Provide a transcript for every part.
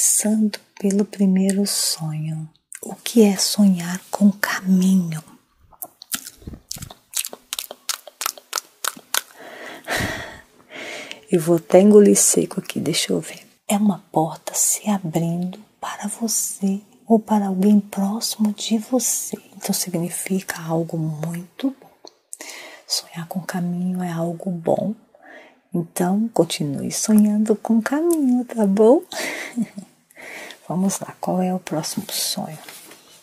começando pelo primeiro sonho. O que é sonhar com caminho? Eu vou até engolir seco aqui, deixa eu ver. É uma porta se abrindo para você ou para alguém próximo de você. Então significa algo muito bom. Sonhar com caminho é algo bom. Então continue sonhando com caminho, tá bom? Vamos lá, qual é o próximo sonho?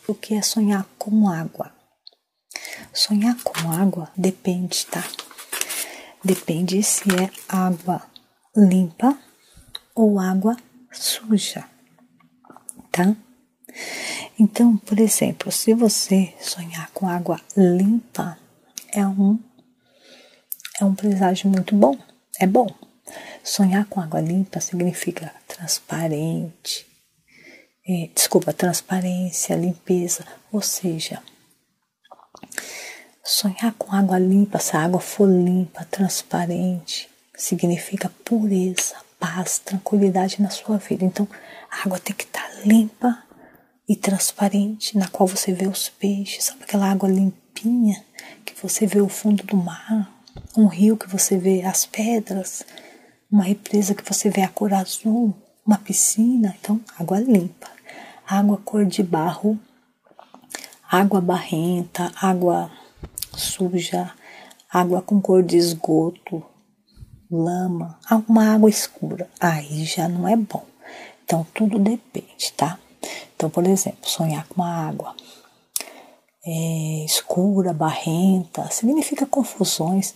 O que é sonhar com água? Sonhar com água depende, tá? Depende se é água limpa ou água suja, tá? Então, por exemplo, se você sonhar com água limpa, é um é um presságio muito bom, é bom. Sonhar com água limpa significa transparente, é, desculpa, transparência, limpeza, ou seja, Sonhar com água limpa, se a água for limpa, transparente, significa pureza, paz, tranquilidade na sua vida. Então, a água tem que estar tá limpa e transparente, na qual você vê os peixes, sabe aquela água limpinha que você vê o fundo do mar, um rio que você vê as pedras, uma represa que você vê a cor azul, uma piscina, então água limpa. Água cor de barro, água barrenta, água suja, água com cor de esgoto, lama, uma água escura. Aí já não é bom. Então tudo depende, tá? Então, por exemplo, sonhar com uma água é, escura, barrenta, significa confusões,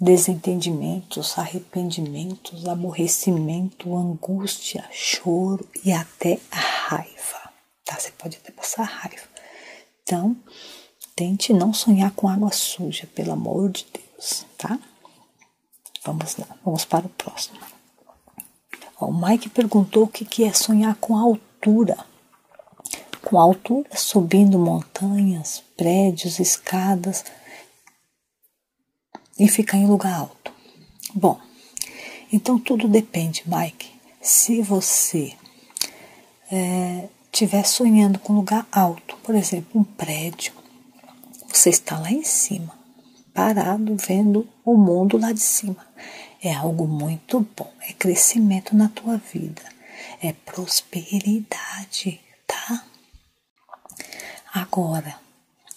desentendimentos, arrependimentos, aborrecimento, angústia, choro e até raiva, tá? Você pode até passar raiva. Então, Tente não sonhar com água suja, pelo amor de Deus, tá? Vamos lá, vamos para o próximo. o Mike perguntou o que, que é sonhar com altura. Com altura, subindo montanhas, prédios, escadas e ficar em lugar alto. Bom, então tudo depende, Mike. Se você estiver é, sonhando com lugar alto, por exemplo, um prédio, você está lá em cima, parado, vendo o mundo lá de cima. É algo muito bom, é crescimento na tua vida, é prosperidade, tá? Agora,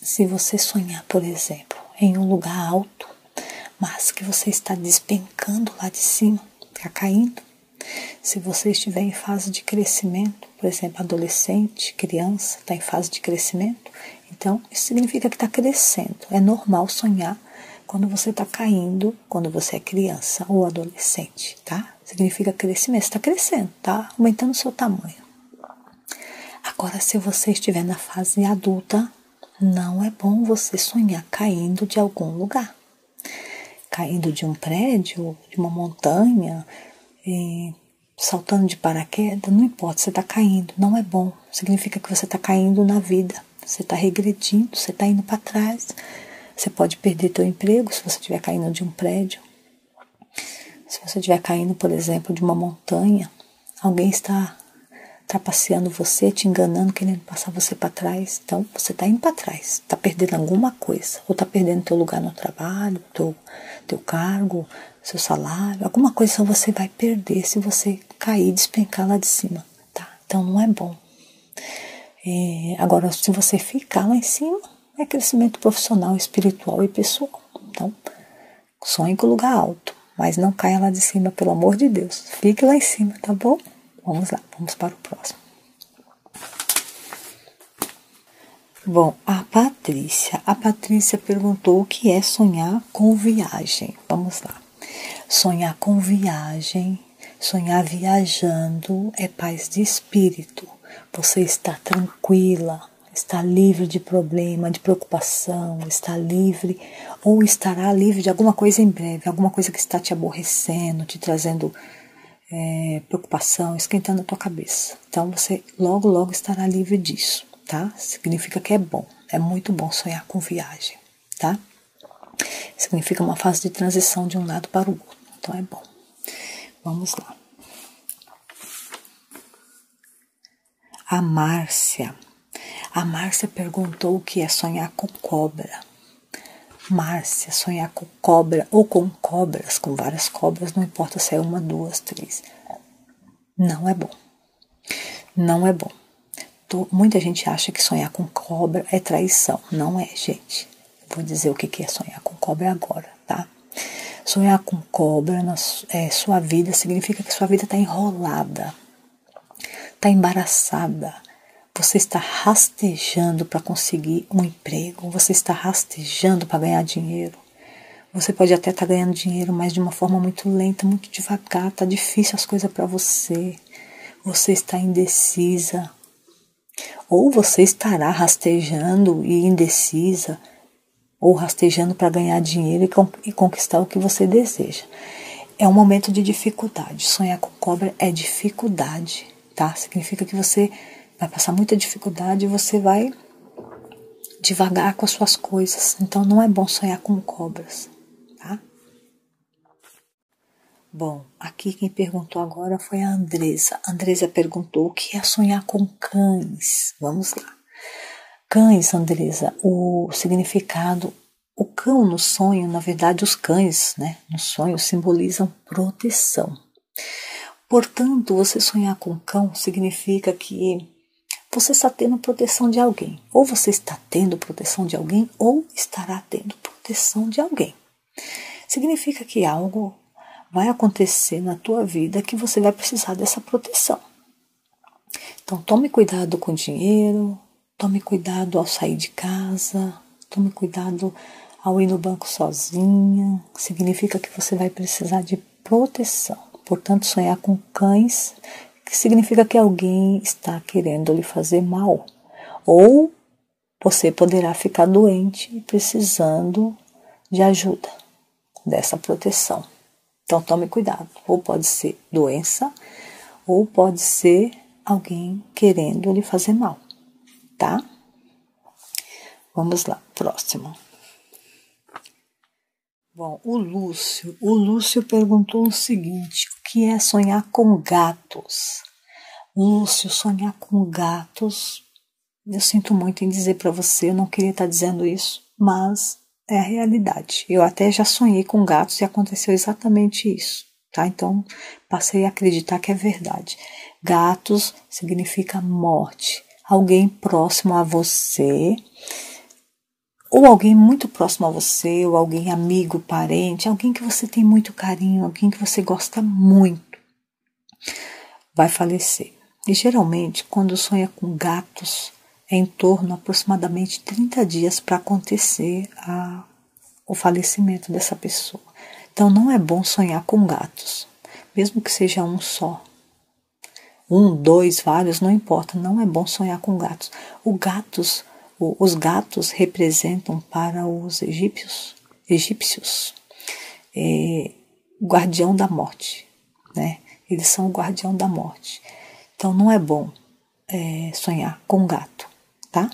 se você sonhar, por exemplo, em um lugar alto, mas que você está despencando lá de cima, está caindo, se você estiver em fase de crescimento, por exemplo, adolescente, criança, está em fase de crescimento, então, isso significa que está crescendo. É normal sonhar quando você está caindo, quando você é criança ou adolescente, tá? Significa crescimento, está crescendo, tá aumentando o seu tamanho. Agora, se você estiver na fase adulta, não é bom você sonhar caindo de algum lugar. Caindo de um prédio, de uma montanha, saltando de paraquedas, não importa, você está caindo, não é bom. Significa que você está caindo na vida. Você está regredindo, você está indo para trás. Você pode perder teu emprego se você estiver caindo de um prédio. Se você estiver caindo, por exemplo, de uma montanha, alguém está trapaceando você, te enganando, querendo passar você para trás. Então, você está indo para trás, está perdendo alguma coisa. Ou está perdendo teu lugar no trabalho, teu, teu cargo, seu salário. Alguma coisa você vai perder se você cair, despencar lá de cima. Tá? Então, não é bom. É, agora, se você ficar lá em cima, é crescimento profissional, espiritual e pessoal. Então, sonhe com lugar alto, mas não caia lá de cima, pelo amor de Deus. Fique lá em cima, tá bom? Vamos lá, vamos para o próximo. Bom, a Patrícia. A Patrícia perguntou o que é sonhar com viagem. Vamos lá. Sonhar com viagem, sonhar viajando é paz de espírito você está tranquila, está livre de problema, de preocupação, está livre ou estará livre de alguma coisa em breve, alguma coisa que está te aborrecendo, te trazendo é, preocupação, esquentando a tua cabeça. Então você logo, logo estará livre disso, tá? Significa que é bom, é muito bom sonhar com viagem, tá? Significa uma fase de transição de um lado para o outro. Então é bom. Vamos lá. A Márcia. A Márcia perguntou o que é sonhar com cobra. Márcia, sonhar com cobra ou com cobras, com várias cobras, não importa se é uma, duas, três. Não é bom. Não é bom. Muita gente acha que sonhar com cobra é traição. Não é, gente. Vou dizer o que é sonhar com cobra agora, tá? Sonhar com cobra na é, sua vida significa que sua vida está enrolada, está embaraçada. Você está rastejando para conseguir um emprego, você está rastejando para ganhar dinheiro. Você pode até estar tá ganhando dinheiro, mas de uma forma muito lenta, muito devagar, tá difícil as coisas para você. Você está indecisa. Ou você estará rastejando e indecisa ou rastejando para ganhar dinheiro e conquistar o que você deseja. É um momento de dificuldade. Sonhar com cobra é dificuldade, tá? Significa que você vai passar muita dificuldade e você vai devagar com as suas coisas. Então não é bom sonhar com cobras, tá? Bom, aqui quem perguntou agora foi a Andresa. A Andresa perguntou o que é sonhar com cães. Vamos lá. Cães, Andresa, o significado, o cão no sonho, na verdade, os cães, né, no sonho simbolizam proteção. Portanto, você sonhar com cão significa que você está tendo proteção de alguém. Ou você está tendo proteção de alguém, ou estará tendo proteção de alguém. Significa que algo vai acontecer na tua vida que você vai precisar dessa proteção. Então, tome cuidado com o dinheiro, Tome cuidado ao sair de casa, tome cuidado ao ir no banco sozinha. Significa que você vai precisar de proteção. Portanto, sonhar com cães que significa que alguém está querendo lhe fazer mal. Ou você poderá ficar doente e precisando de ajuda dessa proteção. Então tome cuidado. Ou pode ser doença, ou pode ser alguém querendo lhe fazer mal tá? Vamos lá, próximo. Bom, o Lúcio, o Lúcio perguntou o seguinte: que é sonhar com gatos? Lúcio, sonhar com gatos. Eu sinto muito em dizer para você, eu não queria estar dizendo isso, mas é a realidade. Eu até já sonhei com gatos e aconteceu exatamente isso, tá? Então passei a acreditar que é verdade. Gatos significa morte, alguém próximo a você, ou alguém muito próximo a você, ou alguém amigo, parente, alguém que você tem muito carinho, alguém que você gosta muito, vai falecer. E geralmente, quando sonha com gatos, é em torno aproximadamente 30 dias para acontecer a, o falecimento dessa pessoa. Então não é bom sonhar com gatos, mesmo que seja um só um, dois, vários, não importa, não é bom sonhar com gatos. O gatos, os gatos representam para os egípcios, egípcios é, guardião da morte, né? Eles são o guardião da morte. Então não é bom é, sonhar com gato, tá?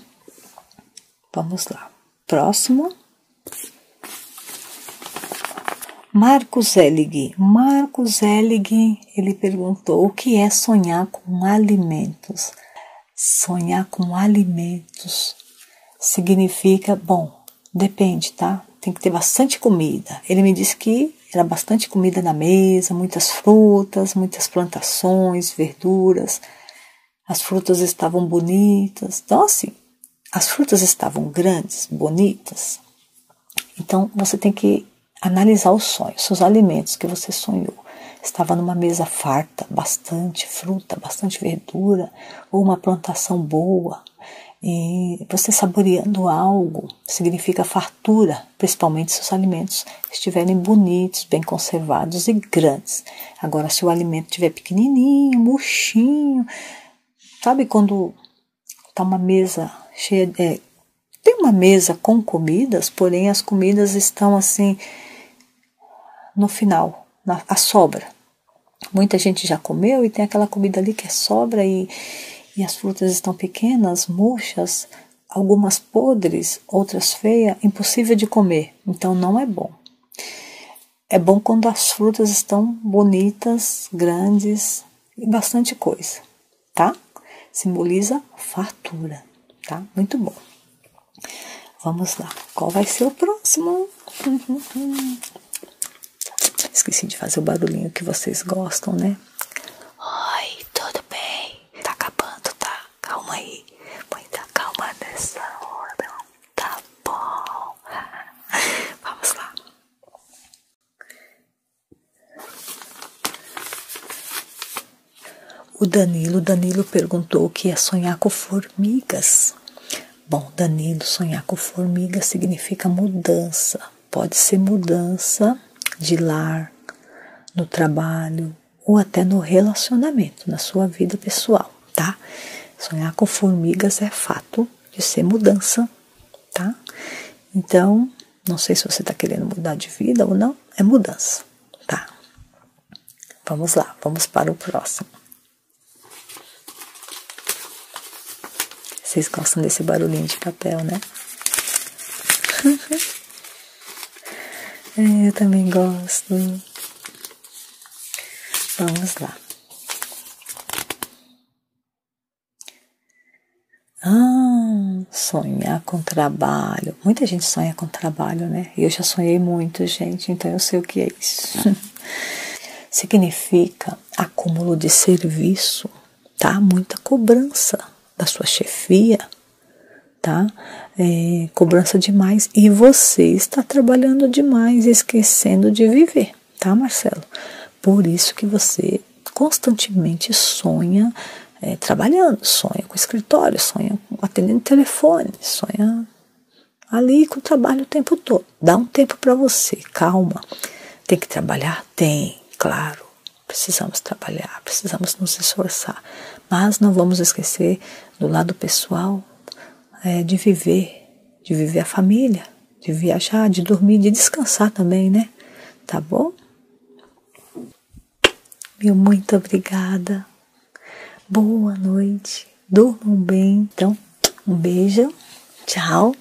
Vamos lá. Próximo. Marcos Ellig. Marcos Ellig, ele perguntou o que é sonhar com alimentos. Sonhar com alimentos significa, bom, depende, tá? Tem que ter bastante comida. Ele me disse que era bastante comida na mesa, muitas frutas, muitas plantações, verduras. As frutas estavam bonitas. Então, assim, as frutas estavam grandes, bonitas. Então, você tem que analisar os sonhos, seus alimentos que você sonhou. Estava numa mesa farta, bastante fruta, bastante verdura, ou uma plantação boa. E você saboreando algo significa fartura, principalmente se os alimentos estiverem bonitos, bem conservados e grandes. Agora, se o alimento estiver pequenininho, murchinho, sabe quando está uma mesa cheia. É, tem uma mesa com comidas, porém as comidas estão assim no final, na, a sobra. Muita gente já comeu e tem aquela comida ali que é sobra e, e as frutas estão pequenas, murchas, algumas podres, outras feias, impossível de comer. Então não é bom. É bom quando as frutas estão bonitas, grandes e bastante coisa, tá? Simboliza fartura, tá? Muito bom. Vamos lá. Qual vai ser o próximo? Esqueci de fazer o barulhinho que vocês gostam, né? Oi, tudo bem? Tá acabando, tá? Calma aí. Muita calma nessa hora. Tá bom. Vamos lá. O Danilo, Danilo perguntou o que é sonhar com formigas. Bom, Danilo, sonhar com formiga significa mudança. Pode ser mudança de lar, no trabalho ou até no relacionamento, na sua vida pessoal, tá? Sonhar com formigas é fato de ser mudança, tá? Então, não sei se você está querendo mudar de vida ou não, é mudança, tá? Vamos lá, vamos para o próximo. Vocês gostam desse barulhinho de papel, né? é, eu também gosto. Vamos lá. Ah, sonhar com trabalho. Muita gente sonha com trabalho, né? Eu já sonhei muito, gente, então eu sei o que é isso. Significa acúmulo de serviço, tá? Muita cobrança da sua chefia, tá? É, cobrança demais e você está trabalhando demais, esquecendo de viver, tá, Marcelo? Por isso que você constantemente sonha é, trabalhando, sonha com escritório, sonha atendendo telefone, sonha ali com o trabalho o tempo todo. Dá um tempo para você, calma. Tem que trabalhar? Tem, claro. Precisamos trabalhar, precisamos nos esforçar. Mas não vamos esquecer do lado pessoal é, de viver, de viver a família, de viajar, de dormir, de descansar também, né? Tá bom? Meu muito obrigada. Boa noite. Durmam bem. Então, um beijo. Tchau.